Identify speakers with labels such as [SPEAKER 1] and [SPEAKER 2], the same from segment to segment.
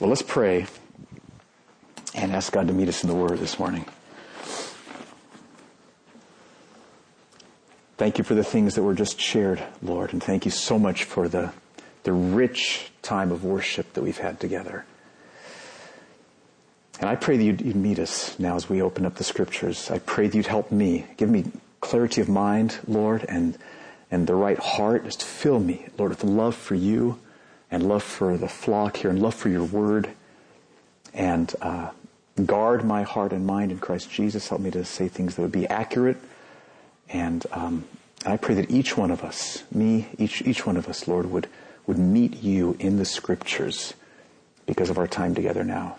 [SPEAKER 1] Well, let's pray and ask God to meet us in the Word this morning. Thank you for the things that were just shared, Lord, and thank you so much for the, the rich time of worship that we've had together. And I pray that you'd, you'd meet us now as we open up the scriptures. I pray that you'd help me, give me clarity of mind, Lord, and, and the right heart. Just fill me, Lord, with love for you and love for the flock here and love for your word. And uh, guard my heart and mind in Christ Jesus. Help me to say things that would be accurate and um, I pray that each one of us, me, each each one of us, Lord, would would meet you in the Scriptures because of our time together now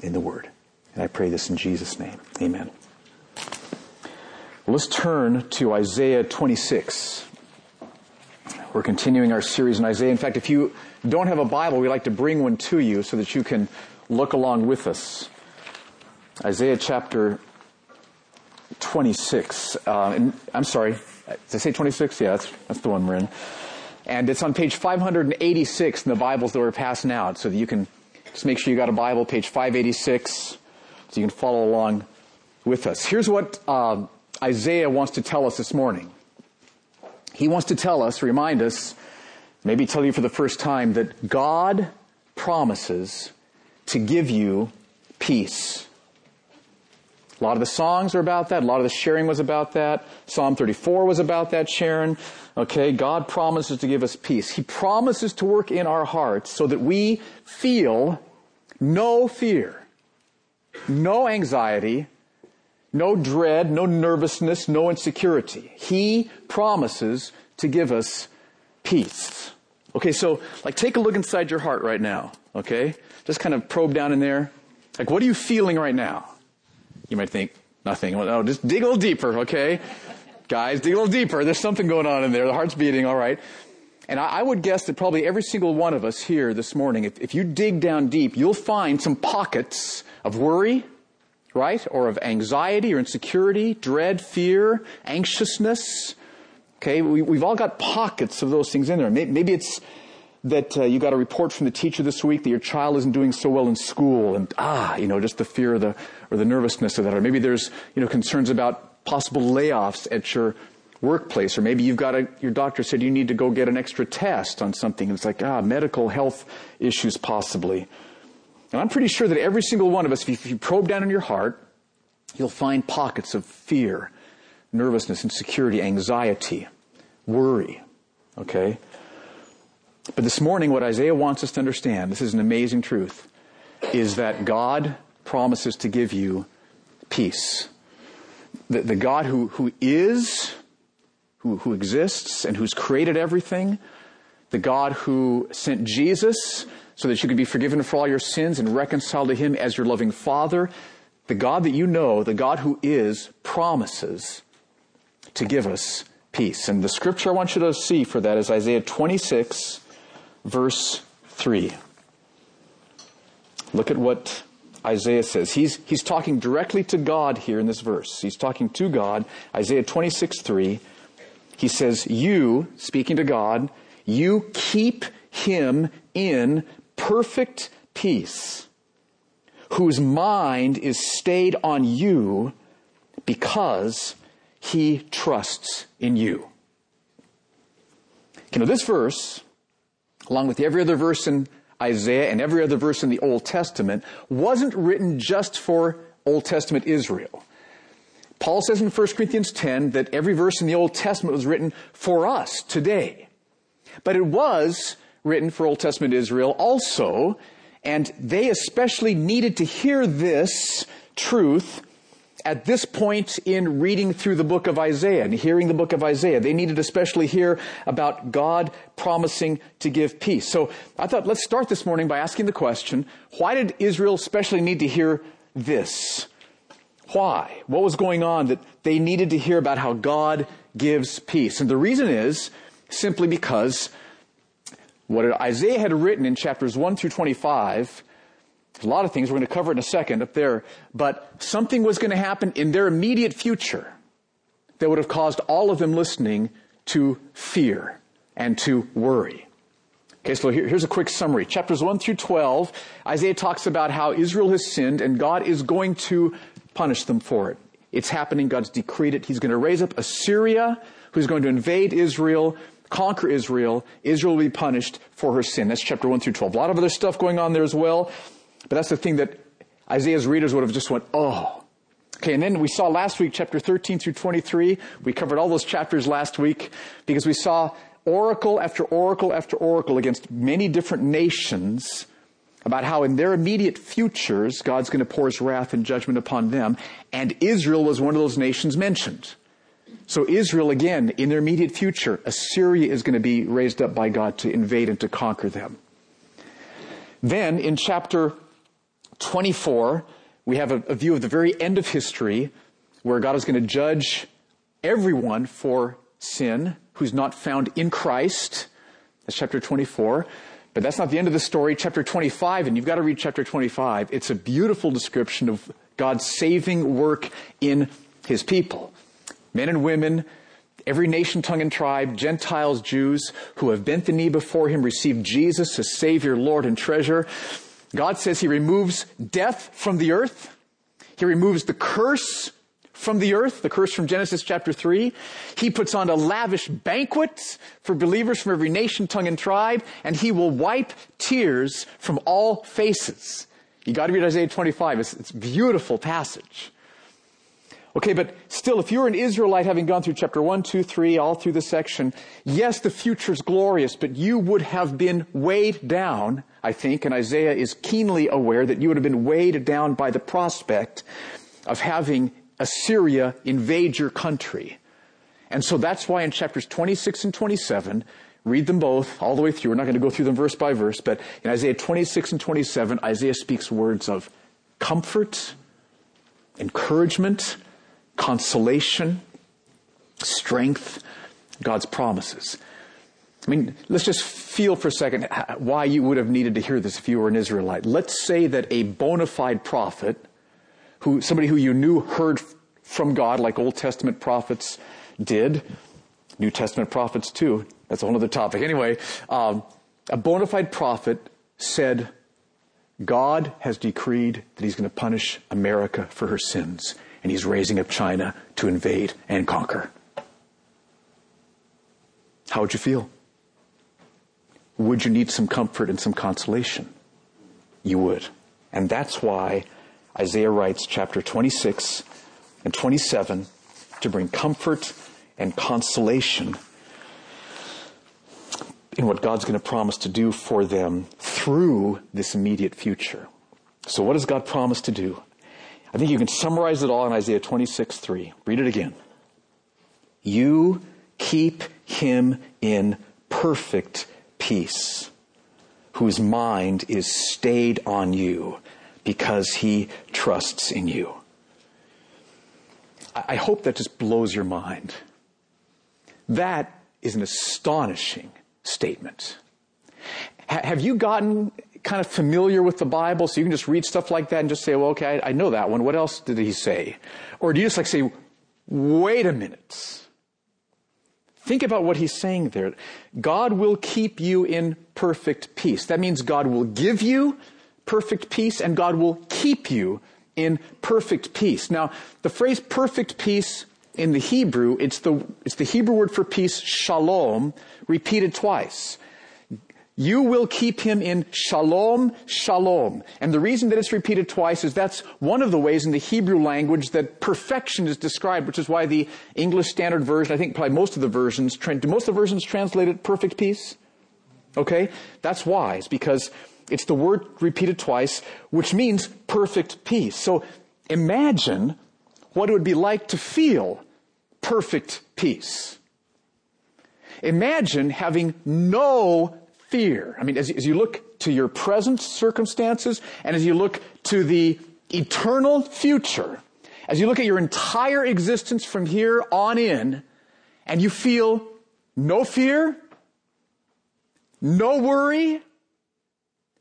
[SPEAKER 1] in the Word. And I pray this in Jesus' name. Amen. Let's turn to Isaiah 26. We're continuing our series in Isaiah. In fact, if you don't have a Bible, we like to bring one to you so that you can look along with us. Isaiah chapter 26. Uh, and, I'm sorry, did I say 26? Yeah, that's, that's the one we're in. And it's on page 586 in the Bibles that we're passing out, so that you can just make sure you got a Bible, page 586, so you can follow along with us. Here's what uh, Isaiah wants to tell us this morning. He wants to tell us, remind us, maybe tell you for the first time, that God promises to give you peace. A lot of the songs are about that. A lot of the sharing was about that. Psalm 34 was about that, Sharon. Okay, God promises to give us peace. He promises to work in our hearts so that we feel no fear, no anxiety, no dread, no nervousness, no insecurity. He promises to give us peace. Okay, so like take a look inside your heart right now. Okay, just kind of probe down in there. Like, what are you feeling right now? You might think, nothing. Well, no, just dig a little deeper, okay? Guys, dig a little deeper. There's something going on in there. The heart's beating, all right. And I, I would guess that probably every single one of us here this morning, if, if you dig down deep, you'll find some pockets of worry, right? Or of anxiety or insecurity, dread, fear, anxiousness. Okay, we, have all got pockets of those things in there. Maybe, it's that uh, you got a report from the teacher this week that your child isn't doing so well in school and ah, you know, just the fear of the, or the nervousness of that. Or maybe there's, you know, concerns about possible layoffs at your workplace. Or maybe you've got a, your doctor said you need to go get an extra test on something. and It's like, ah, medical health issues possibly. And I'm pretty sure that every single one of us, if you probe down in your heart, you'll find pockets of fear, nervousness, insecurity, anxiety, worry. Okay? But this morning, what Isaiah wants us to understand, this is an amazing truth, is that God promises to give you peace. The, the God who, who is, who, who exists, and who's created everything, the God who sent Jesus so that you could be forgiven for all your sins and reconciled to Him as your loving Father, the God that you know, the God who is, promises to give us peace. And the scripture I want you to see for that is Isaiah 26, verse 3. Look at what Isaiah says. He's, he's talking directly to God here in this verse. He's talking to God. Isaiah 26, 3. He says, You, speaking to God, you keep him in perfect peace, whose mind is stayed on you because he trusts in you. You know, this verse along with every other verse in Isaiah and every other verse in the Old Testament, wasn't written just for Old Testament Israel. Paul says in 1 Corinthians 10 that every verse in the Old Testament was written for us today. But it was written for Old Testament Israel also, and they especially needed to hear this truth at this point in reading through the book of Isaiah and hearing the book of Isaiah, they needed especially hear about God promising to give peace. So I thought let's start this morning by asking the question, why did Israel especially need to hear this? Why? What was going on that they needed to hear about how God gives peace? And the reason is simply because what Isaiah had written in chapters 1 through 25 a lot of things we're going to cover in a second up there, but something was going to happen in their immediate future that would have caused all of them listening to fear and to worry. Okay, so here, here's a quick summary. Chapters 1 through 12, Isaiah talks about how Israel has sinned and God is going to punish them for it. It's happening. God's decreed it. He's going to raise up Assyria, who's going to invade Israel, conquer Israel. Israel will be punished for her sin. That's chapter 1 through 12. A lot of other stuff going on there as well. But that's the thing that Isaiah's readers would have just went, oh. Okay, and then we saw last week chapter 13 through 23. We covered all those chapters last week because we saw oracle after oracle after oracle against many different nations about how in their immediate futures God's going to pour his wrath and judgment upon them. And Israel was one of those nations mentioned. So Israel, again, in their immediate future, Assyria is going to be raised up by God to invade and to conquer them. Then in chapter 24, we have a, a view of the very end of history where God is going to judge everyone for sin who's not found in Christ. That's chapter 24. But that's not the end of the story. Chapter 25, and you've got to read chapter 25. It's a beautiful description of God's saving work in his people. Men and women, every nation, tongue, and tribe, Gentiles, Jews, who have bent the knee before him, received Jesus as Savior, Lord, and treasure. God says he removes death from the earth. He removes the curse from the earth, the curse from Genesis chapter 3. He puts on a lavish banquet for believers from every nation, tongue, and tribe, and he will wipe tears from all faces. You gotta read Isaiah 25. It's, it's a beautiful passage. Okay, but still, if you're an Israelite having gone through chapter 1, 2, 3, all through the section, yes, the future's glorious, but you would have been weighed down, I think, and Isaiah is keenly aware that you would have been weighed down by the prospect of having Assyria invade your country. And so that's why in chapters 26 and 27, read them both all the way through. We're not going to go through them verse by verse, but in Isaiah 26 and 27, Isaiah speaks words of comfort, encouragement, consolation, strength, God's promises. I mean, let's just feel for a second why you would have needed to hear this if you were an Israelite. Let's say that a bona fide prophet, who, somebody who you knew heard from God like Old Testament prophets did, New Testament prophets too, that's a whole other topic. Anyway, um, a bona fide prophet said, God has decreed that he's going to punish America for her sins and he's raising up China to invade and conquer. How would you feel? Would you need some comfort and some consolation? You would. And that's why Isaiah writes chapter 26 and 27 to bring comfort and consolation in what God's going to promise to do for them through this immediate future. So what does God promise to do? I think you can summarize it all in Isaiah 26, 3. Read it again. You keep him in perfect peace, whose mind is stayed on you because he trusts in you. I hope that just blows your mind. That is an astonishing statement. Have you gotten kind of familiar with the Bible, so you can just read stuff like that and just say, well, okay, I, know that one. What else did he say? Or do you just like say, wait a minute. Think about what he's saying there. God will keep you in perfect peace. That means God will give you perfect peace and God will keep you in perfect peace. Now, the phrase perfect peace in the Hebrew, it's the, it's the Hebrew word for peace, shalom, repeated twice. You will keep him in shalom, shalom. And the reason that it's repeated twice is that's one of the ways in the Hebrew language that perfection is described, which is why the English Standard Version, I think probably most of the versions, do most of the versions translate it perfect peace? Okay? That's why. It's because it's the word repeated twice, which means perfect peace. So imagine what it would be like to feel perfect peace. Imagine having no fear. I mean, as, as you look to your present circumstances and as you look to the eternal future, as you look at your entire existence from here on in, and you feel no fear, no worry,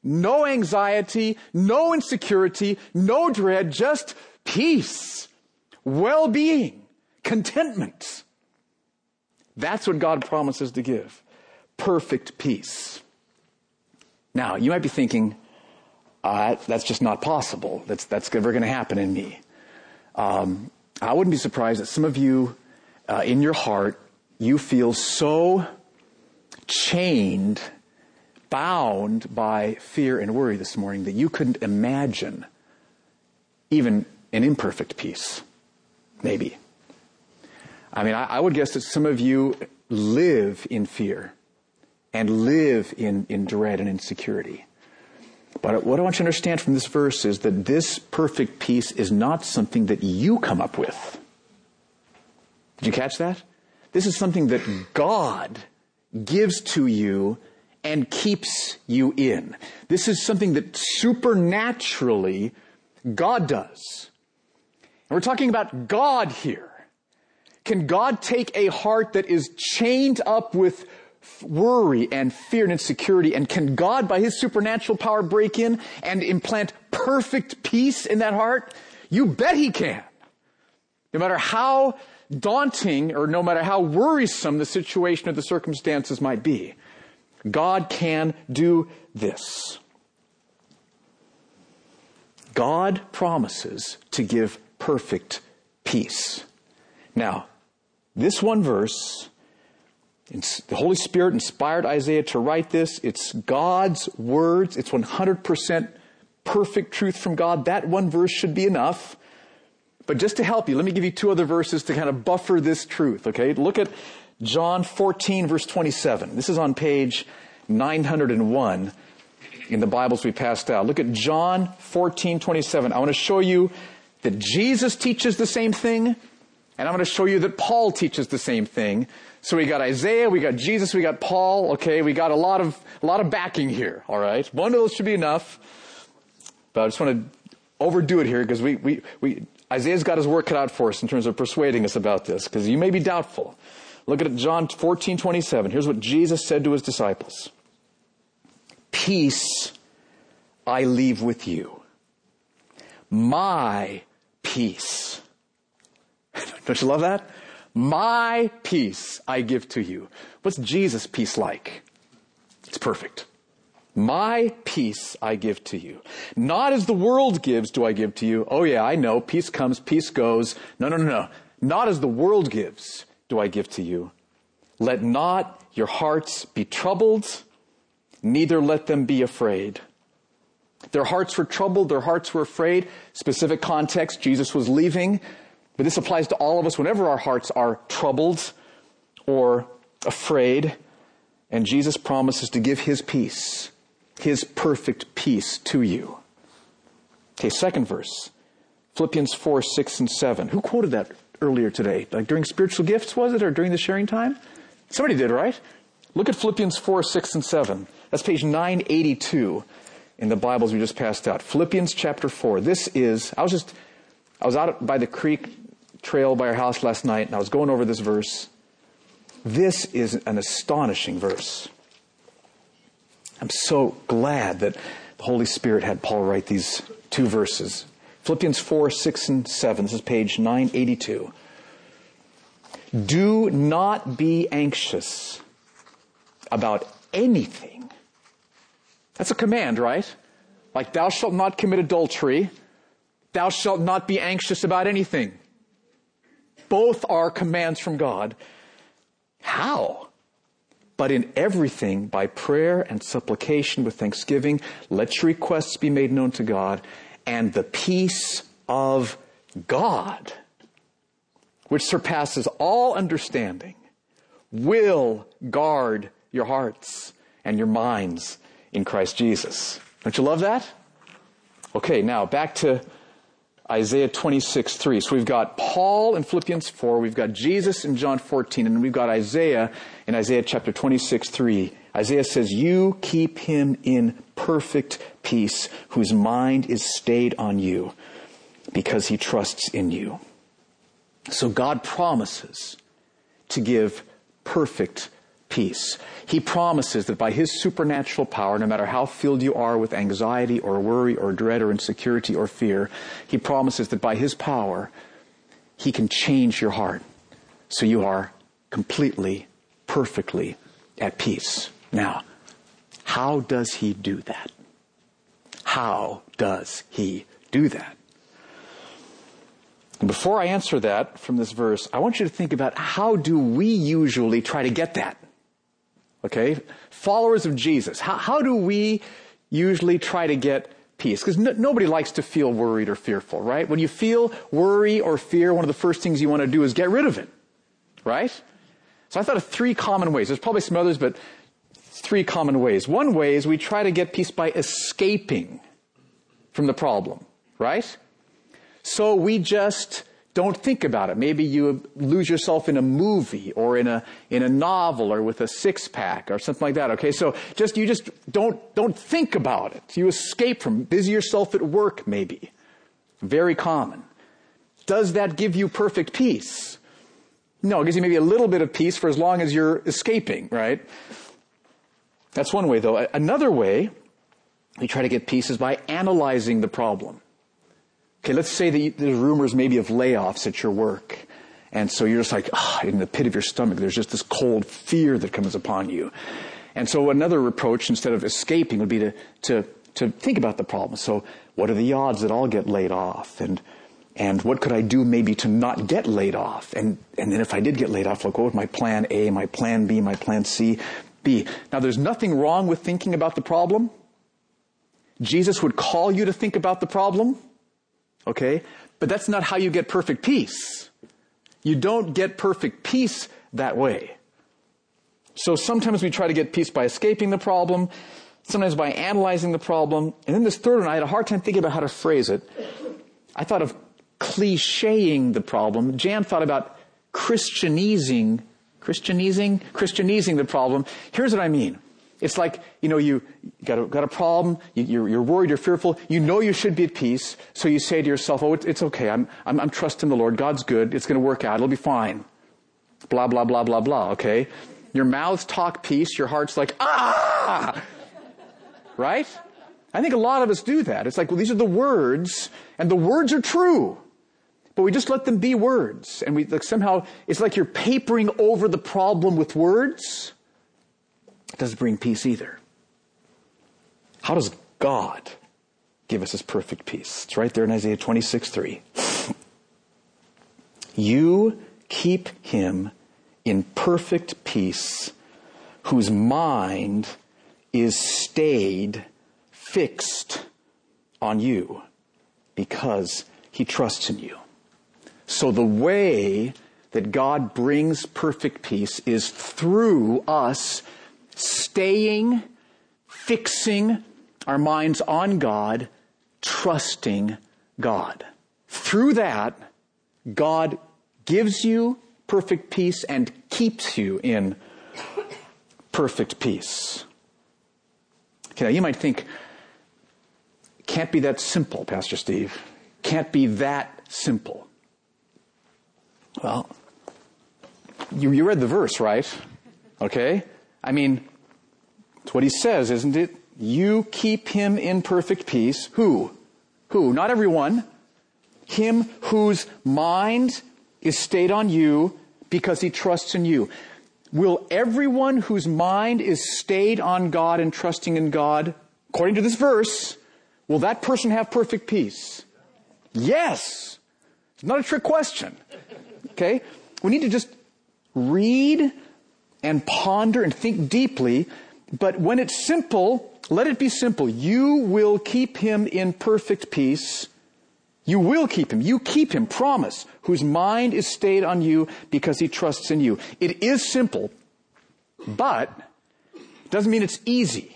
[SPEAKER 1] no anxiety, no insecurity, no dread, just peace, well-being, contentment. That's what God promises to give perfect peace. Now, you might be thinking, uh, that's just not possible. That's, that's never going to happen in me. Um, I wouldn't be surprised that some of you, uh, in your heart, you feel so chained, bound by fear and worry this morning that you couldn't imagine even an imperfect peace. Maybe. I mean, I, I would guess that some of you live in fear and live in, in dread and insecurity. But what I want you to understand from this verse is that this perfect peace is not something that you come up with. Did you catch that? This is something that God gives to you and keeps you in. This is something that supernaturally God does. And we're talking about God here. Can God take a heart that is chained up with worry and fear and insecurity? And can God, by His supernatural power, break in and implant perfect peace in that heart? You bet He can. No matter how daunting or no matter how worrisome the situation or the circumstances might be, God can do this. God promises to give perfect peace. Now, this one verse the Holy Spirit inspired Isaiah to write this. It's God's words. It's 100% perfect truth from God. That one verse should be enough. But just to help you, let me give you two other verses to kind of buffer this truth, okay? Look at John 14 verse 27. This is on page 901 in the Bibles we passed out. Look at John 14, 27. I want to show you that Jesus teaches the same thing, and I'm going to show you that Paul teaches the same thing. So we got Isaiah, we got Jesus, we got Paul. Okay, we got a lot of a lot of backing here. All right, one of those should be enough. But I just want to overdo it here because we, we, we Isaiah's got his work cut out for us in terms of persuading us about this because you may be doubtful. Look at John 14, 27. Here's what Jesus said to his disciples. Peace I leave with you. My peace. Don't you love that? My peace I give to you. What's Jesus' peace like? It's perfect. My peace I give to you. Not as the world gives do I give to you. Oh yeah, I know. Peace comes, peace goes. No, no, no, no. Not as the world gives do I give to you. Let not your hearts be troubled, neither let them be afraid. Their hearts were troubled, their hearts were afraid. Specific context, Jesus was leaving. But this applies to all of us whenever our hearts are troubled or afraid. And Jesus promises to give his peace, his perfect peace to you. Okay, second verse. Philippians 4, 6, and 7. Who quoted that earlier today? Like during spiritual gifts, was it, or during the sharing time? Somebody did, right? Look at Philippians 4, 6, and 7. That's page 982 in the Bibles we just passed out. Philippians chapter 4. This is, I was just, I was out by the creek trail by our house last night and I was going over this verse. This is an astonishing verse. I'm so glad that the Holy Spirit had Paul write these two verses. Philippians 4, 6, and 7. This is page 982. Do not be anxious about anything. That's a command, right? Like, thou shalt not commit adultery. Thou shalt not be anxious about anything. Both are commands from God. How? But in everything, by prayer and supplication with thanksgiving, let your requests be made known to God, and the peace of God, which surpasses all understanding, will guard your hearts and your minds in Christ Jesus. Don't you love that? Okay, now back to Isaiah 26, 3. So we've got Paul in Philippians 4, we've got Jesus in John 14, and we've got Isaiah in Isaiah chapter 26, 3. Isaiah says, You keep him in perfect peace, whose mind is stayed on you, because he trusts in you. So God promises to give perfect peace. He promises that by His supernatural power, no matter how filled you are with anxiety or worry or dread or insecurity or fear, He promises that by His power, He can change your heart so you are completely, perfectly at peace. Now, How does he do that? How does he do that? Before I answer that from this verse, I want you to think about how do we usually try to get that? Okay? Followers of Jesus, how, how do we usually try to get peace? Because no, nobody likes to feel worried or fearful, right? When you feel worry or fear, one of the first things you want to do is get rid of it, right? So I thought of three common ways. There's probably some others, but three common ways. One way is we try to get peace by escaping from the problem, right? So we just don't think about it. Maybe you lose yourself in a movie or in a, in a novel or with a six pack or something like that. Okay. So just, you just don't, don't think about it. You escape from, busy yourself at work maybe. Very common. Does that give you perfect peace? No, it gives you maybe a little bit of peace for as long as you're escaping, right? That's one way though. Another way we try to get peace is by analyzing the problem. Okay, let's say that there's rumors maybe of layoffs at your work. And so you're just like, oh, in the pit of your stomach, there's just this cold fear that comes upon you. And so another approach, instead of escaping, would be to, to, to think about the problem. So what are the odds that I'll get laid off? And, and what could I do maybe to not get laid off? And, and then if I did get laid off, like what would my plan A, my plan B, my plan C be? Now there's nothing wrong with thinking about the problem. Jesus would call you to think about the problem. Okay? But that's not how you get perfect peace. You don't get perfect peace that way. So sometimes we try to get peace by escaping the problem, sometimes by analyzing the problem, and then this third one, I had a hard time thinking about how to phrase it. I thought of clicheing the problem. Jan thought about Christianizing, Christianizing, Christianizing the problem. Here's what I mean. It's like, you know, you got a, got a problem, you, are worried, you're fearful, you know you should be at peace, so you say to yourself, oh, it's, okay, I'm, I'm, I'm trusting the Lord, God's good, it's gonna work out, it'll be fine. Blah, blah, blah, blah, blah, okay? Your mouths talk peace, your heart's like, ah! Right? I think a lot of us do that. It's like, well, these are the words, and the words are true. But we just let them be words. And we like somehow, it's like you're papering over the problem with words. Doesn't bring peace either. How does God give us his perfect peace? It's right there in Isaiah 26, 3. You keep him in perfect peace whose mind is stayed, fixed on you because he trusts in you. So the way that God brings perfect peace is through us staying, fixing our minds on God, trusting God. Through that, God gives you perfect peace and keeps you in perfect peace. Okay, now you might think, can't be that simple, Pastor Steve. Can't be that simple. Well, you, you read the verse, right? Okay? I mean, it's what he says, isn't it? You keep him in perfect peace. Who? Who? Not everyone. Him whose mind is stayed on you because he trusts in you. Will everyone whose mind is stayed on God and trusting in God, according to this verse, will that person have perfect peace? Yes. It's not a trick question. Okay? We need to just read and ponder and think deeply. But when it's simple, let it be simple. You will keep him in perfect peace. You will keep him. You keep him, promise, whose mind is stayed on you because he trusts in you. It is simple, but doesn't mean it's easy.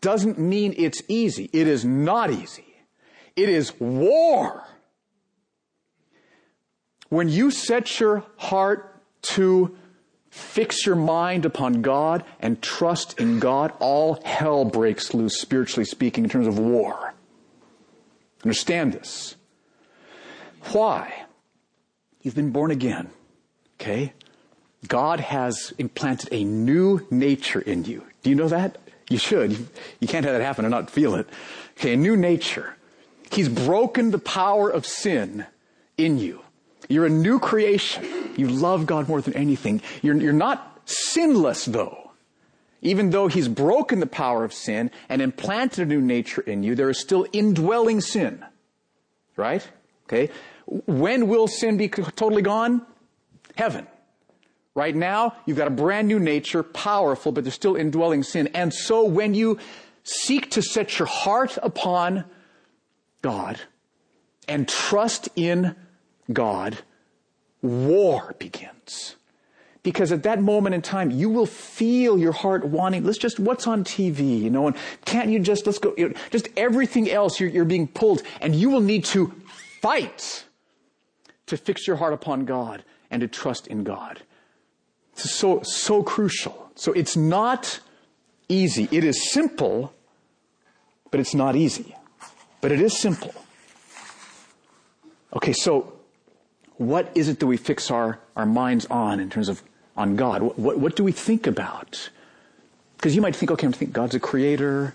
[SPEAKER 1] Doesn't mean it's easy. It is not easy. It is war. When you set your heart to fix your mind upon God and trust in God, all hell breaks loose, spiritually speaking, in terms of war. Understand this. Why? You've been born again. Okay? God has implanted a new nature in you. Do you know that? You should. You can't have that happen and not feel it. Okay, a new nature. He's broken the power of sin in you. You're a new creation. You love God more than anything. You're, you're not sinless though. even though he's broken the power of sin and implanted a new nature in you, there is still indwelling sin. Right? Okay? When will sin be totally gone? Heaven. Right now, you've got a brand new nature, powerful, but there's still indwelling sin. And so when you seek to set your heart upon God and trust in God, war begins. Because at that moment in time, you will feel your heart wanting, let's just, what's on TV, you know, and can't you just, let's go, you know, just everything else, you're, you're being pulled, and you will need to fight to fix your heart upon God and to trust in God. It's so, so crucial. So it's not easy. It is simple, but it's not easy. But it is simple. Okay, so what is it that we fix our, our minds on in terms of on God? What, what, what do we think about? Because you might think, okay, I'm thinking God's a creator.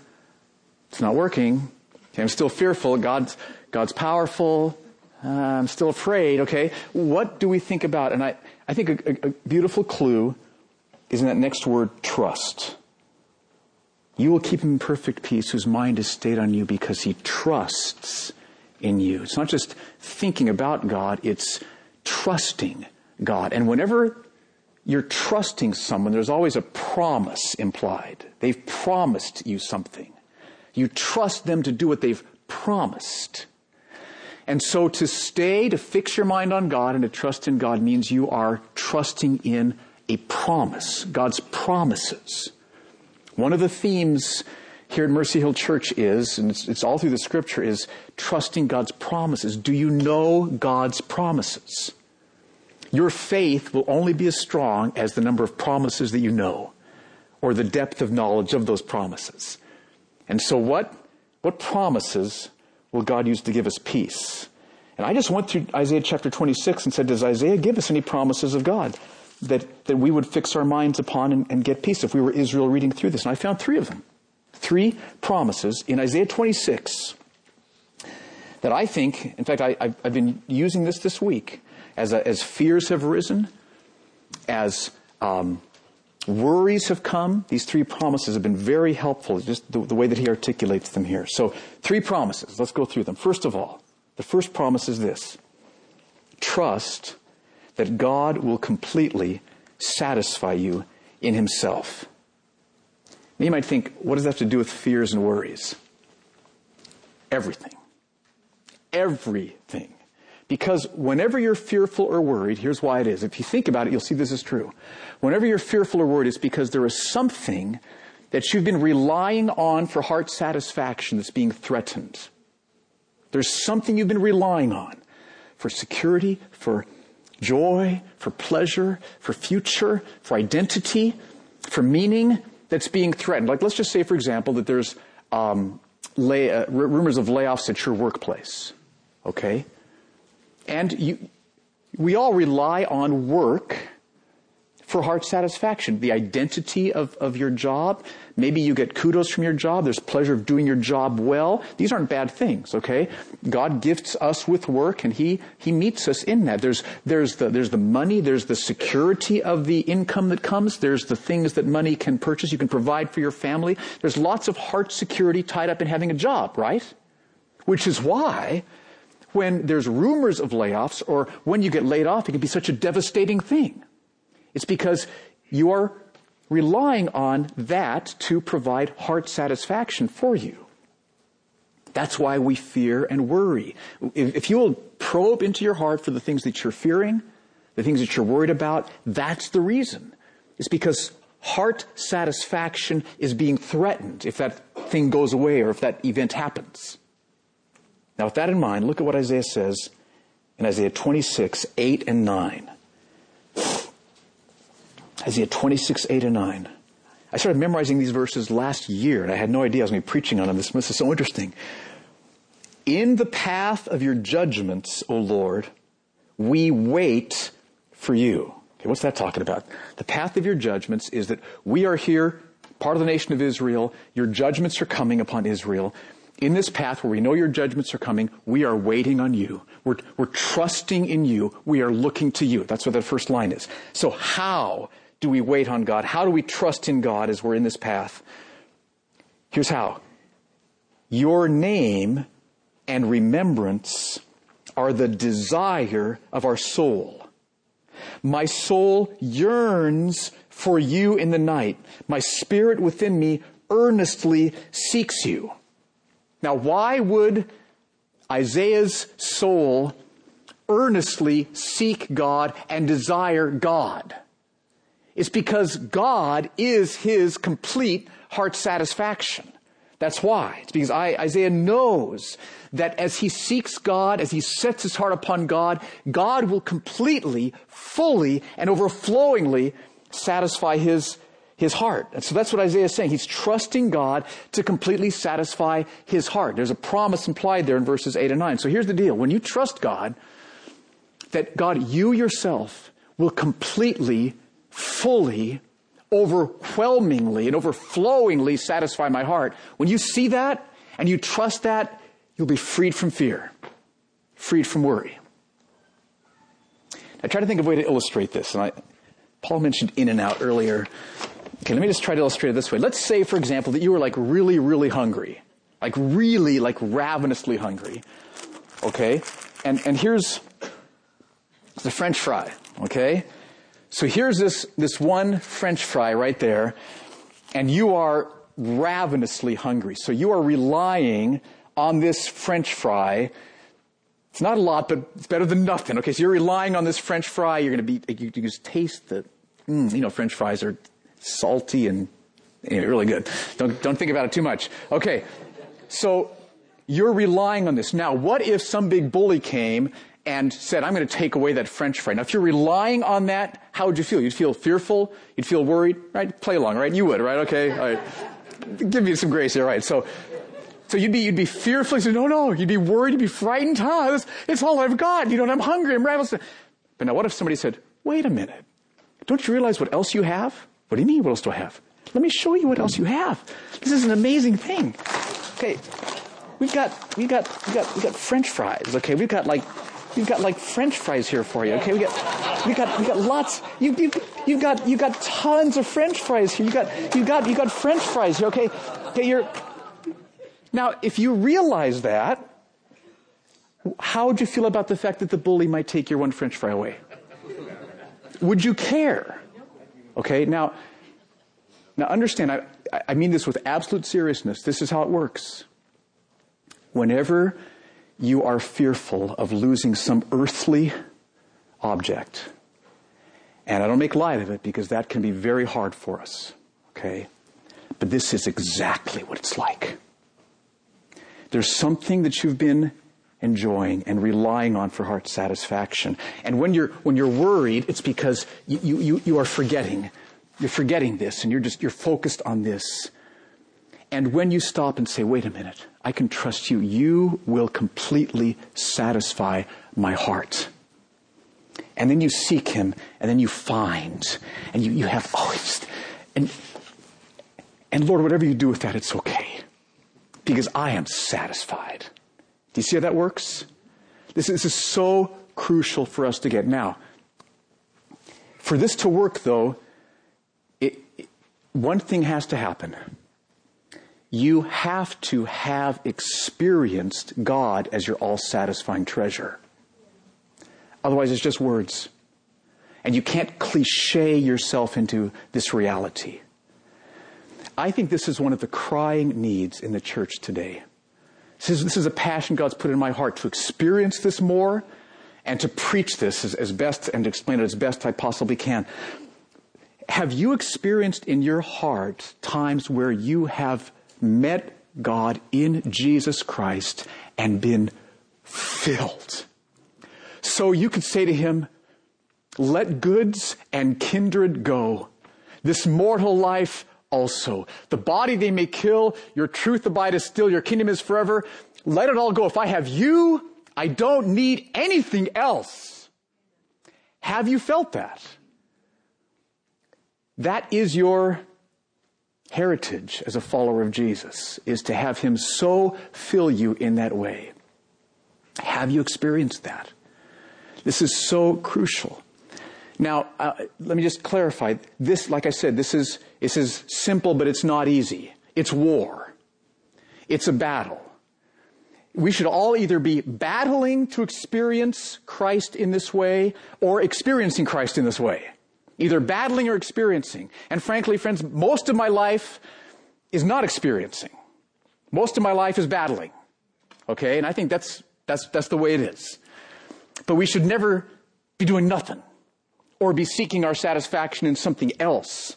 [SPEAKER 1] It's not working. Okay, I'm still fearful. God's, God's powerful. Uh, I'm still afraid. Okay. What do we think about? And I, I think a, a, a beautiful clue is in that next word, trust. You will keep him in perfect peace whose mind is stayed on you because he trusts in you. It's not just thinking about God, it's trusting God. And whenever you're trusting someone, there's always a promise implied. They've promised you something. You trust them to do what they've promised. And so to stay, to fix your mind on God and to trust in God means you are trusting in a promise, God's promises. One of the themes here at Mercy Hill Church is, and it's, it's all through the scripture, is trusting God's promises. Do you know God's promises? Your faith will only be as strong as the number of promises that you know or the depth of knowledge of those promises. And so what, what promises will God use to give us peace? And I just went through Isaiah chapter 26 and said, does Isaiah give us any promises of God that, that we would fix our minds upon and, and get peace if we were Israel reading through this? And I found three of them. Three promises in Isaiah 26 that I think, in fact, I, have been using this this week as, a, as fears have risen, as um, worries have come. These three promises have been very helpful, just the, the way that he articulates them here. So, three promises. Let's go through them. First of all, the first promise is this trust that God will completely satisfy you in himself. You might think, what does that have to do with fears and worries? Everything. Everything. Because whenever you're fearful or worried, here's why it is. If you think about it, you'll see this is true. Whenever you're fearful or worried, it's because there is something that you've been relying on for heart satisfaction that's being threatened. There's something you've been relying on for security, for joy, for pleasure, for future, for identity, for meaning that's being threatened. Like, let's just say, for example, that there's um, lay, uh, r- rumors of layoffs at your workplace. Okay? And you, we all rely on work for heart satisfaction. The identity of, of your job. Maybe you get kudos from your job. There's pleasure of doing your job well. These aren't bad things, okay? God gifts us with work and He, He meets us in that. There's, there's the, there's the money, there's the security of the income that comes, there's the things that money can purchase, you can provide for your family. There's lots of heart security tied up in having a job, right? Which is why when there's rumors of layoffs or when you get laid off, it can be such a devastating thing. It's because you are relying on that to provide heart satisfaction for you. That's why we fear and worry. If you will probe into your heart for the things that you're fearing, the things that you're worried about, that's the reason. It's because heart satisfaction is being threatened if that thing goes away or if that event happens. Now, with that in mind, look at what Isaiah says in Isaiah 26, 8 and 9. Isaiah 26, 8 and 9. I started memorizing these verses last year, and I had no idea I was going to be preaching on them. This, is so interesting. In the path of your judgments, O Lord, we wait for you. Okay, what's that talking about? The path of your judgments is that we are here, part of the nation of Israel. Your judgments are coming upon Israel in this path where we know your judgments are coming, we are waiting on you. We're, we're trusting in you. We are looking to you. That's what that first line is. So how do we wait on God? How do we trust in God as we're in this path? Here's how. Your name and remembrance are the desire of our soul. My soul yearns for you in the night. My spirit within me earnestly seeks you. Now, why would Isaiah's soul earnestly seek God and desire God? It's because God is his complete heart satisfaction. That's why. It's because Isaiah knows that as he seeks God, as he sets his heart upon God, God will completely, fully, and overflowingly satisfy his, his heart. And so that's what Isaiah is saying. He's trusting God to completely satisfy his heart. There's a promise implied there in verses 8 and 9. So here's the deal. When you trust God, that God, you yourself will completely, fully, overwhelmingly and overflowingly satisfy my heart. When you see that and you trust that, you'll be freed from fear, freed from worry. I try to think of a way to illustrate this, and I, Paul mentioned In-N-Out earlier. Okay, let me just try to illustrate it this way. Let's say, for example, that you were like really, really hungry. Like really, like ravenously hungry. Okay? And, and here's the French fry. Okay? So here's this, this one French fry right there, and you are ravenously hungry. So you are relying on this French fry. It's not a lot, but it's better than nothing. Okay, so you're relying on this French fry. You're going to be, you, you just taste the, mm, you know, French fries are salty and anyway, really good. Don't, don't think about it too much. Okay, so you're relying on this. Now, what if some big bully came and said, I'm going to take away that French fry. Now, if you're relying on that, how would you feel? You'd feel fearful. You'd feel worried, right? Play along, right? You would, right? Okay. All right. Give me some grace here, right? So, so you'd be, you'd be fearful. You'd say, no, no. You'd be worried. You'd be frightened. Huh? It's, it's all I've got. You know, I'm hungry. I'm ravenous. But now what if somebody said, wait a minute. Don't you realize what else you have? What do you mean, what else do I have? Let me show you what else you have. This is an amazing thing. Okay. We've got, we've got, we've got, we've got French fries. Okay. We've got like We've got like French fries here for you. Okay, we got we got we got lots. You you you got you got tons of French fries here. You got you got you got French fries here. Okay, okay. You're now if you realize that, how would you feel about the fact that the bully might take your one French fry away? Would you care? Okay, now now understand. I I mean this with absolute seriousness. This is how it works. Whenever you are fearful of losing some earthly object. And I don't make light of it because that can be very hard for us. Okay? But this is exactly what it's like. There's something that you've been enjoying and relying on for heart satisfaction. And when you're, when you're worried, it's because you, you, you are forgetting. You're forgetting this and you're just, you're focused on this. And when you stop and say, wait a minute, I can trust you, you will completely satisfy my heart. And then you seek him, and then you find, and you, you have, oh, and, and Lord, whatever you do with that, it's okay. Because I am satisfied. Do you see how that works? This, this is so crucial for us to get. Now, for this to work, though, it, it, one thing has to happen you have to have experienced God as your all satisfying treasure. Otherwise, it's just words. And you can't cliche yourself into this reality. I think this is one of the crying needs in the church today. This is, this is a passion God's put in my heart to experience this more and to preach this as, as best and explain it as best I possibly can. Have you experienced in your heart times where you have met God in Jesus Christ and been filled. So you could say to him, let goods and kindred go. This mortal life also. The body they may kill, your truth abideth still, your kingdom is forever. Let it all go. If I have you, I don't need anything else. Have you felt that? That is your heritage as a follower of Jesus is to have Him so fill you in that way. Have you experienced that? This is so crucial. Now, uh, let me just clarify. This, like I said, this is, this is simple, but it's not easy. It's war. It's a battle. We should all either be battling to experience Christ in this way or experiencing Christ in this way. Either battling or experiencing. And frankly, friends, most of my life is not experiencing. Most of my life is battling. Okay? And I think that's, that's, that's the way it is. But we should never be doing nothing or be seeking our satisfaction in something else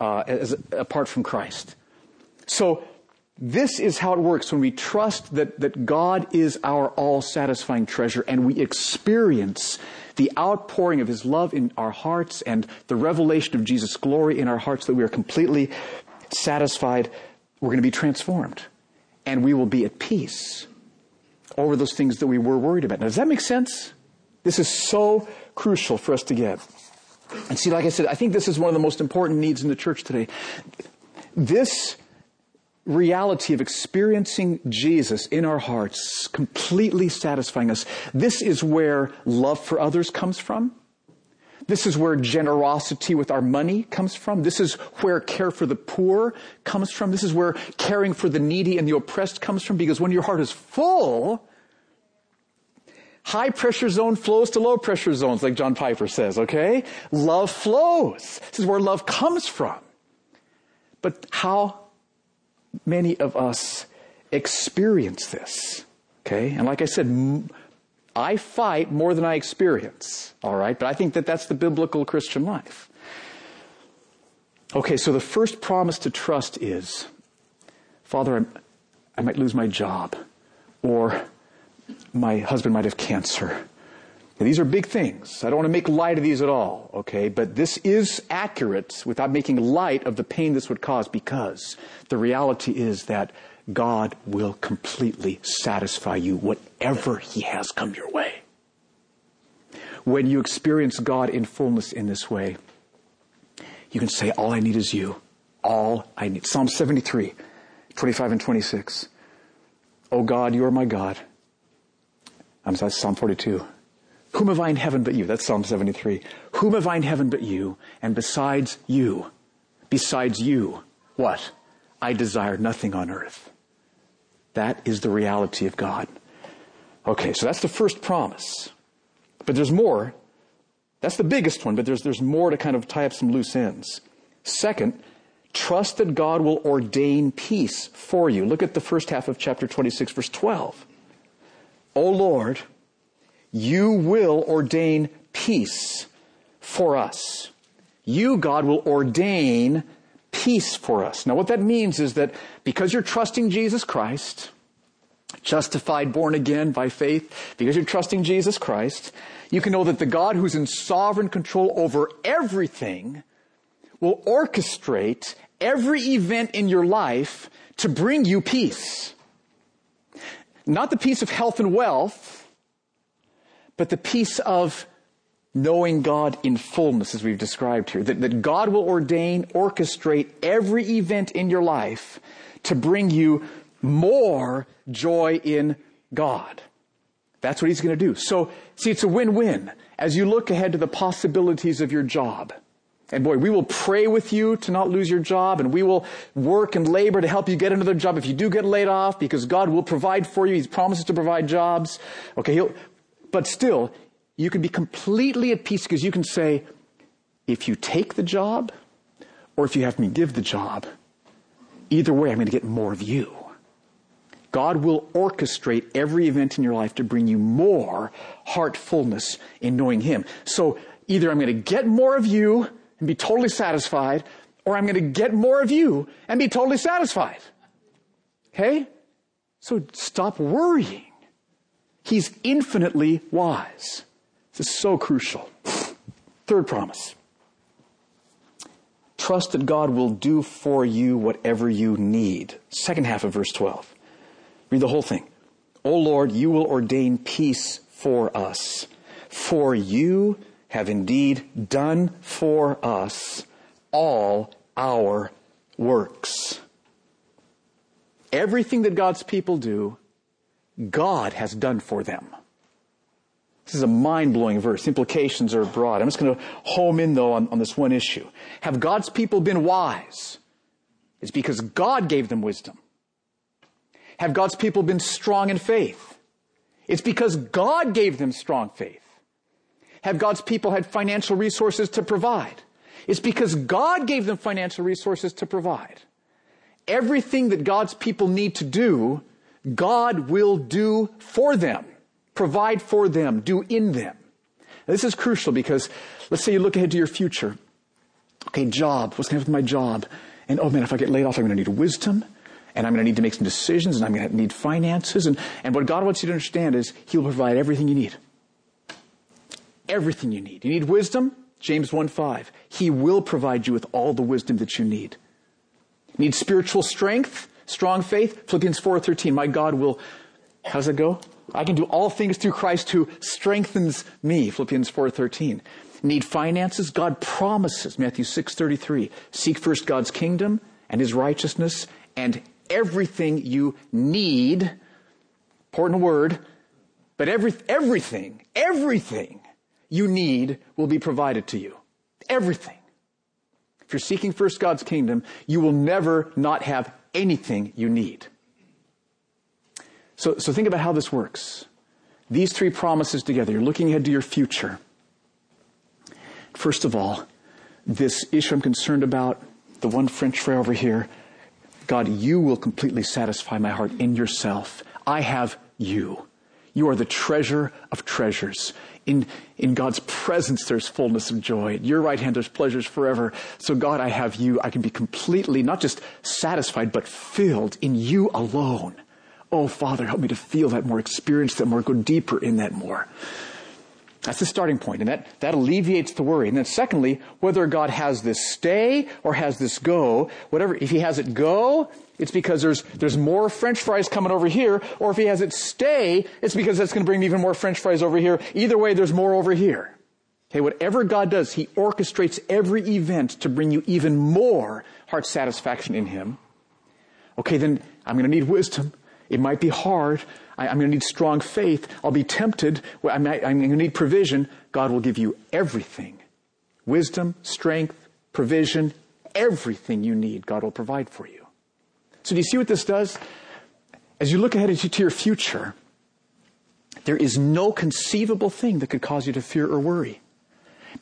[SPEAKER 1] uh, as, apart from Christ. So this is how it works when we trust that, that God is our all satisfying treasure and we experience the outpouring of His love in our hearts and the revelation of Jesus' glory in our hearts that we are completely satisfied. We're going to be transformed and we will be at peace over those things that we were worried about. Now, does that make sense? This is so crucial for us to get. And see, like I said, I think this is one of the most important needs in the church today. This reality of experiencing Jesus in our hearts, completely satisfying us, this is where love for others comes from. This is where generosity with our money comes from. This is where care for the poor comes from. This is where caring for the needy and the oppressed comes from because when your heart is full, high pressure zone flows to low pressure zones, like John Piper says, okay? Love flows. This is where love comes from. But how many of us experience this? Okay? And like I said, I fight more than I experience. All right? But I think that that's the biblical Christian life. Okay, so the first promise to trust is Father, I'm, i might lose my job, or my husband might have cancer. Now, these are big things. I don't want to make light of these at all, okay? But this is accurate without making light of the pain this would cause because the reality is that God will completely satisfy you whatever He has come your way. When you experience God in fullness in this way, you can say, All I need is you. All I need. Psalm 73, 25 and 26. Oh God, you are my God. I'm sorry, Psalm 42. Whom have I in heaven but you? That's Psalm 73. Whom have I in heaven but you? And besides you, besides you, what? I desire nothing on earth. That is the reality of God. Okay, so that's the first promise. But there's more. That's the biggest one, but there's, there's more to kind of tie up some loose ends. Second, trust that God will ordain peace for you. Look at the first half of chapter 26, verse 12. O Lord, you will ordain peace for us. You, God, will ordain peace for us. Now, what that means is that because you're trusting Jesus Christ, justified, born again by faith, because you're trusting Jesus Christ, you can know that the God who's in sovereign control over everything will orchestrate every event in your life to bring you peace. Not the peace of health and wealth, but the peace of knowing God in fullness, as we've described here. That, that God will ordain, orchestrate every event in your life to bring you more joy in God. That's what he's going to do. So, see, it's a win-win as you look ahead to the possibilities of your job. And boy, we will pray with you to not lose your job and we will work and labor to help you get another job if you do get laid off because God will provide for you. He promises to provide jobs. Okay, but still, you can be completely at peace because you can say, if you take the job or if you have me give the job, either way, I'm going to get more of you. God will orchestrate every event in your life to bring you more heartfulness in knowing Him. So either I'm going to get more of you and be totally satisfied, or I'm going to get more of you and be totally satisfied. Okay? So stop worrying. He's infinitely wise. This is so crucial. Third promise. Trust that God will do for you whatever you need. Second half of verse 12. Read the whole thing. O Lord, you will ordain peace for us. For you have indeed done for us all our works. Everything that God's people do, God has done for them. This is a mind-blowing verse. Implications are broad. I'm just going to home in though on, on this one issue. Have God's people been wise? It's because God gave them wisdom. Have God's people been strong in faith? It's because God gave them strong faith. Have God's people had financial resources to provide? It's because God gave them financial resources to provide. Everything that God's people need to do, God will do for them provide for them, do in them. This is crucial because let's say you look ahead to your future. Okay, job. What's going to happen with my job? And oh man, if I get laid off, I'm going to need wisdom and I'm going to need to make some decisions and I'm going to need finances. And, and what God wants you to understand is He'll provide everything you need. Everything you need. You need wisdom? James 1 5. He will provide you with all the wisdom that you need. Need spiritual strength, strong faith? Philippians 4:13. My God will, how's it go? I can do all things through Christ who strengthens me. Philippians 4:13. Need finances? God promises. Matthew 6:33. Seek first God's kingdom and his righteousness and everything you need. Important word. But every, everything, everything you need will be provided to you. Everything. If you're seeking first God's kingdom, you will never not have anything you need. So, so think about how this works. These three promises together, you're looking ahead to your future. First of all, this issue I'm concerned about, the one French fry over here, God, you will completely satisfy my heart in yourself. I have you. You are the treasure of treasures. In, in God's presence, there's fullness of joy. At your right hand, there's pleasures forever. So God, I have you. I can be completely, not just satisfied, but filled in you alone. Oh, Father, help me to feel that more, experience that more, go deeper in that more. That's the starting point, and that, that alleviates the worry. And then secondly, whether God has this stay or has this go, whatever, if he has it go, it's because there's, there's more french fries coming over here, or if he has it stay, it's because that's going to bring even more french fries over here. Either way, there's more over here. Okay, whatever God does, he orchestrates every event to bring you even more heart satisfaction in him. Okay, then I'm going to need wisdom. It might be hard. I, am going to need strong faith. I'll be tempted. I am going to need provision. God will give you everything. Wisdom, strength, provision, everything you need, God will provide for you. So do you see what this does? As you look ahead to your future, there is no conceivable thing that could cause you to fear or worry.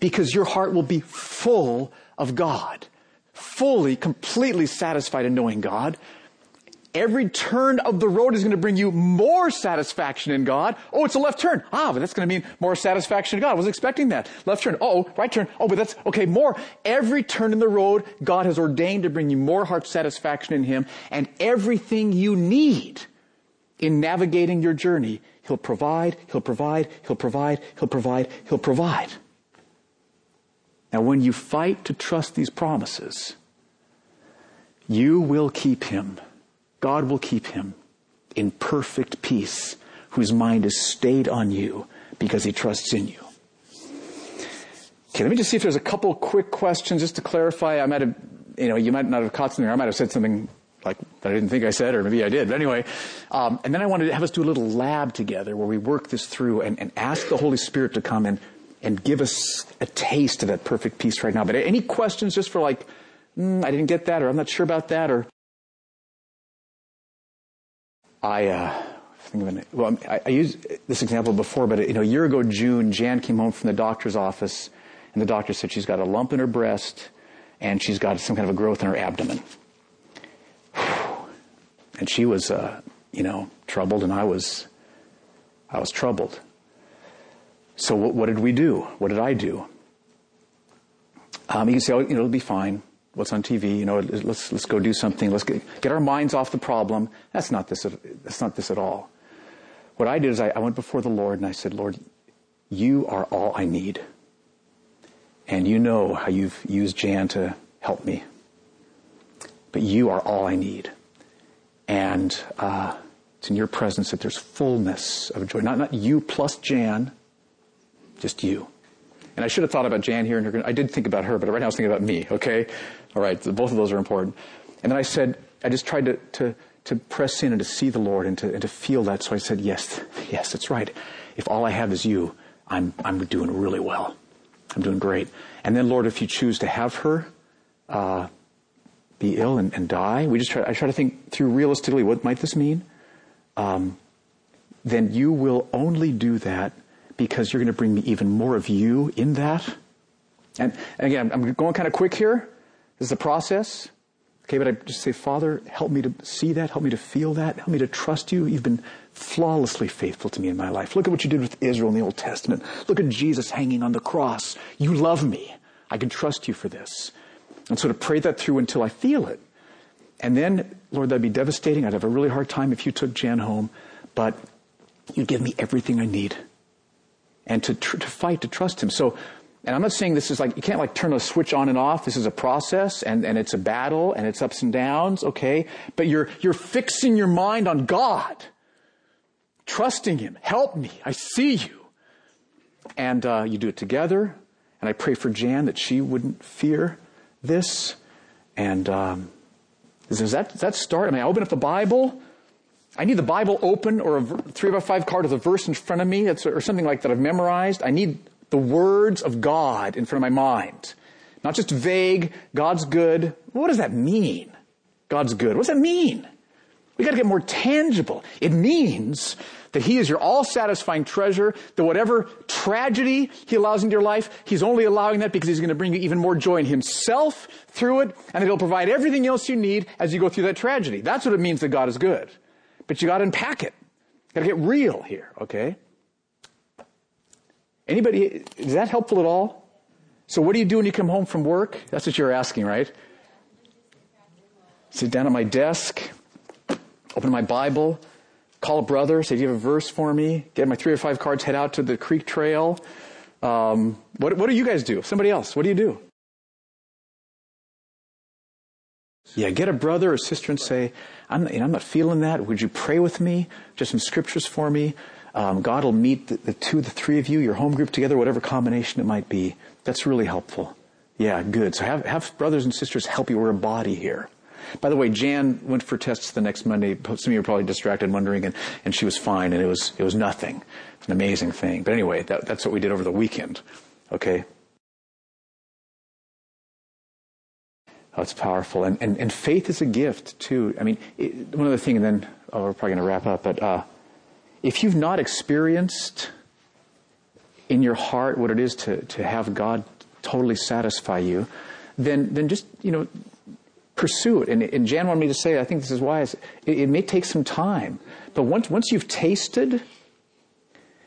[SPEAKER 1] Because your heart will be full of God. Fully, completely satisfied in knowing God Every turn of the road is going to bring you more satisfaction in God. Oh, it's a left turn. Ah, but that's going to mean more satisfaction in God. I was expecting that. Left turn. Oh, right turn. Oh, but that's, okay, more. Every turn in the road, God has ordained to bring you more heart satisfaction in Him and everything you need in navigating your journey. He'll provide, He'll provide, He'll provide, He'll provide, He'll provide. Now, when you fight to trust these promises, you will keep Him God will keep him in perfect peace, whose mind is stayed on you because he trusts in you. Okay, let me just see if there's a couple quick questions just to clarify. I might have, you know, you might not have caught something. I might have said something like that I didn't think I said, or maybe I did. But anyway, um, and then I wanted to have us do a little lab together where we work this through and, and ask the Holy Spirit to come and and give us a taste of that perfect peace right now. But any questions just for like, mm, I didn't get that, or I'm not sure about that, or I uh, think of an, well, I, I used this example before, but you know, a year ago, June, Jan came home from the doctor's office, and the doctor said she's got a lump in her breast, and she's got some kind of a growth in her abdomen. And she was, uh, you know, troubled, and I was, I was troubled. So what, what did we do? What did I do? Um, you can say, oh, you know, it'll be fine what's on TV, you know, let's, let's go do something. Let's get, get our minds off the problem. That's not this, that's not this at all. What I did is I, I went before the Lord and I said, Lord, you are all I need. And you know how you've used Jan to help me. But you are all I need. And uh, it's in your presence that there's fullness of joy. Not, not you plus Jan, just you. And I should have thought about Jan here and. I did think about her, but right now I was thinking about me, okay? All right, both of those are important. And then I said, I just tried to, to, to press in and to see the Lord and to, and to feel that. So I said, yes, yes, that's right. If all I have is you, I'm, I'm doing really well. I'm doing great. And then, Lord, if you choose to have her uh, be ill and, and, die, we just try, I try to think through realistically what might this mean. Um, then you will only do that because you're going to bring me even more of you in that. And, and again, I'm going kind of quick here. Is a process. Okay, but I just say, Father, help me to see that, help me to feel that, help me to trust you. You've been flawlessly faithful to me in my life. Look at what you did with Israel in the Old Testament. Look at Jesus hanging on the cross. You love me. I can trust you for this. And so to pray that through until I feel it. And then, Lord, that'd be devastating. I'd have a really hard time if you took Jan home, but you give me everything I need. And to, tr- to fight, to trust him. So and I'm not saying this is like, you can't like turn a switch on and off. This is a process and, and it's a battle and it's ups and downs, okay? But you're, you're fixing your mind on God. Trusting Him. Help me. I see you. And, uh, you do it together. And I pray for Jan that she wouldn't fear this. And, um, does that, does that start? I mean, I open up the Bible. I need the Bible open or a three by five card with a verse in front of me or something like that I've memorized. I need the words of God in front of my mind. Not just vague, God's good. What does that mean? God's good. What does that mean? We gotta get more tangible. It means that He is your all-satisfying treasure, that whatever tragedy He allows into your life, He's only allowing that because He's gonna bring you even more joy in Himself through it, and that He'll provide everything else you need as you go through that tragedy. That's what it means that God is good. But you gotta unpack it. Gotta get real here, okay? Anybody, is that helpful at all? So what do you do when you come home from work? That's what you're asking, right? Sit down at my desk, open my Bible, call a brother, say, do you have a verse for me? Get my three or five cards, head out to the creek trail. Um, what, what do you guys do? Somebody else, what do you do? Yeah, get a brother or sister and say, I'm, I'm not feeling that. Would you pray with me? Just some scriptures for me. Um, God will meet the, the, two, the three of you, your home group together, whatever combination it might be. That's really helpful. Yeah, good. So have, have brothers and sisters help you. We're a body here. By the way, Jan went for tests the next Monday. Some of you are probably distracted wondering, and, and she was fine, and it was, it was nothing. It's an amazing thing. But anyway, that, that's what we did over the weekend. Okay? Oh, it's powerful. And, and, and faith is a gift, too. I mean, it, one other thing, and then oh, we're probably going to wrap up, but uh, if you've not experienced in your heart what it is to, to have God totally satisfy you, then, then just, you know, pursue it. And, and Jan wanted me to say, I think this is wise, it, it may take some time. But once, once you've tasted,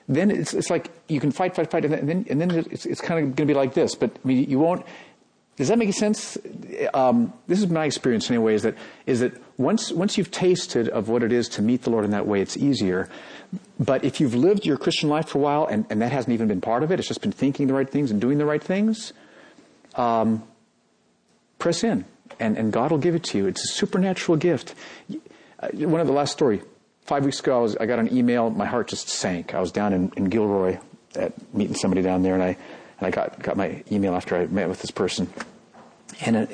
[SPEAKER 1] then it's, it's like you can fight, fight, fight, and then, and then it's, it's kind of going to be like this. But I mean, you won't, does that make sense? Um, this is my experience anyway, is that, is that once, once you've tasted of what it is to meet the Lord in that way, it's easier. But if you've lived your Christian life for a while and, and that hasn't even been part of it, it's just been thinking the right things and doing the right things, um, press in and, and God will give it to you. It's a supernatural gift. Uh, one of the last story, five weeks ago, I, was, I got an email. My heart just sank. I was down in, in Gilroy at meeting somebody down there and I, and I got, got my email after I met with this person. And uh,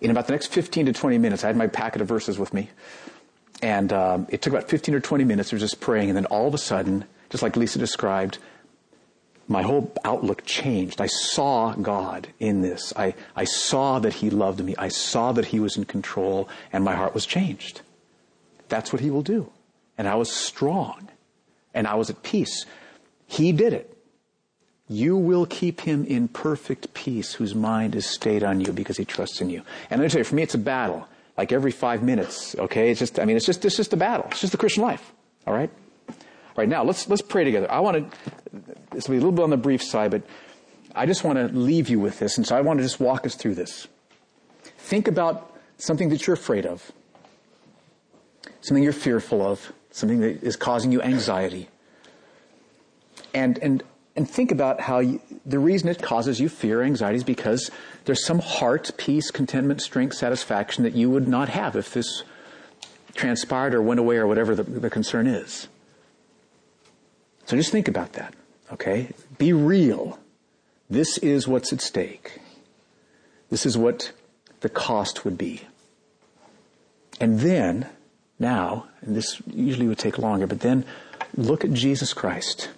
[SPEAKER 1] in about the next 15 to 20 minutes, I had my packet of verses with me. And um, it took about 15 or 20 minutes of just praying, and then all of a sudden, just like Lisa described, my whole outlook changed. I saw God in this. I, I saw that He loved me. I saw that He was in control, and my heart was changed. That's what He will do. And I was strong, and I was at peace. He did it. You will keep him in perfect peace whose mind is stayed on you because he trusts in you. And me tell you, for me, it's a battle like every five minutes. Okay, it's just I mean it's just it's just a battle. It's just the Christian life. All right. All right. Now let's let's pray together. I want to. This will be a little bit on the brief side, but I just want to leave you with this, and so I want to just walk us through this. Think about something that you're afraid of, something you're fearful of, something that is causing you anxiety, and and and think about how you, the reason it causes you fear, anxiety is because there's some heart, peace, contentment, strength, satisfaction that you would not have if this transpired or went away or whatever the, the concern is. So just think about that, okay? Be real. This is what's at stake. This is what the cost would be. And then, now, and this usually would take longer, but then look at Jesus Christ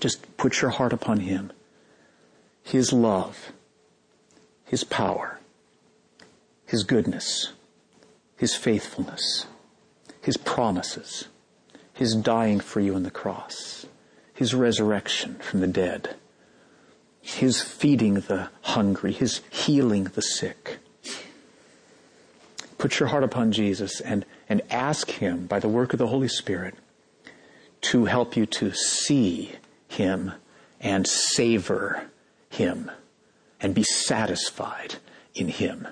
[SPEAKER 1] Just put your heart upon Him. His love, His power, His goodness, His faithfulness, His promises, His dying for you on the cross, His resurrection from the dead, His feeding the hungry, His healing the sick. Put your heart upon Jesus and, and ask Him by the work of the Holy Spirit to help you to see Him and savor Him and be satisfied in Him.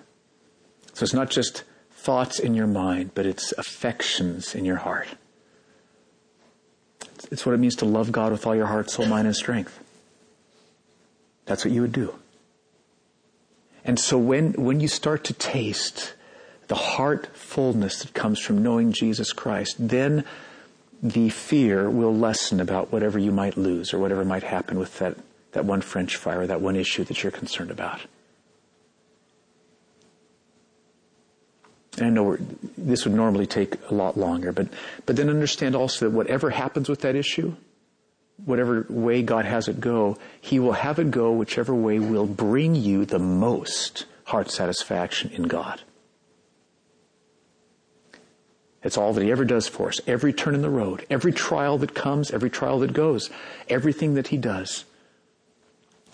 [SPEAKER 1] So it's not just thoughts in your mind, but it's affections in your heart. It's what it means to love God with all your heart, soul, mind, and strength. That's what you would do. And so when, when you start to taste the heart fullness that comes from knowing Jesus Christ, then the fear will lessen about whatever you might lose or whatever might happen with that, that one French fry or that one issue that you're concerned about. And I know this would normally take a lot longer, but, but then understand also that whatever happens with that issue, whatever way God has it go, He will have it go whichever way will bring you the most heart satisfaction in God. It's all that He ever does for us. Every turn in the road, every trial that comes, every trial that goes, everything that He does.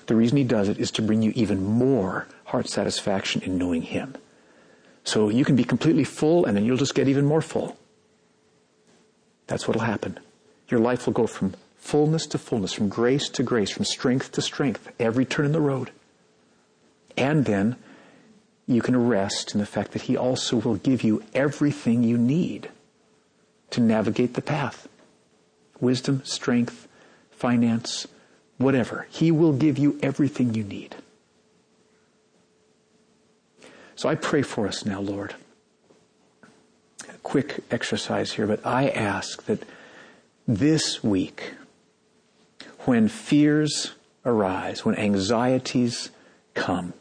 [SPEAKER 1] The reason He does it is to bring you even more heart satisfaction in knowing Him. So you can be completely full and then you'll just get even more full. That's what'll happen. Your life will go from fullness to fullness, from grace to grace, from strength to strength, every turn in the road. And then you can rest in the fact that He also will give you everything you need to navigate the path. Wisdom, strength, finance, whatever. He will give you everything you need. So I pray for us now, Lord. A quick exercise here, but I ask that this week, when fears arise, when anxieties come,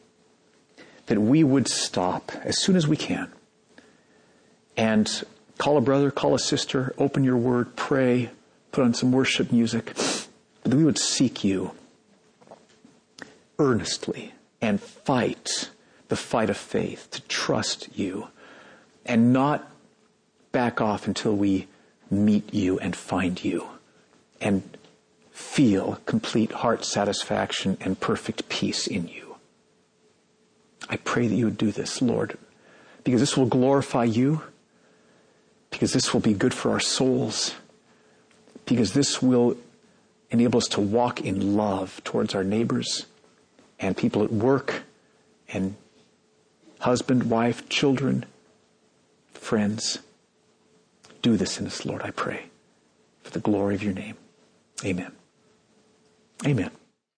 [SPEAKER 1] that we would stop as soon as we can and call a brother, call a sister, open your word, pray, put on some worship music, that we would seek you earnestly and fight the fight of faith, to trust you and not back off until we meet you and find you and feel complete heart satisfaction and perfect peace in you. I pray that you would do this, Lord, because this will glorify you, because this will be good for our souls, because this will enable us to walk in love towards our neighbors and people at work and husband, wife, children, friends. Do this in us, Lord, I pray, for the glory of your name. Amen. Amen.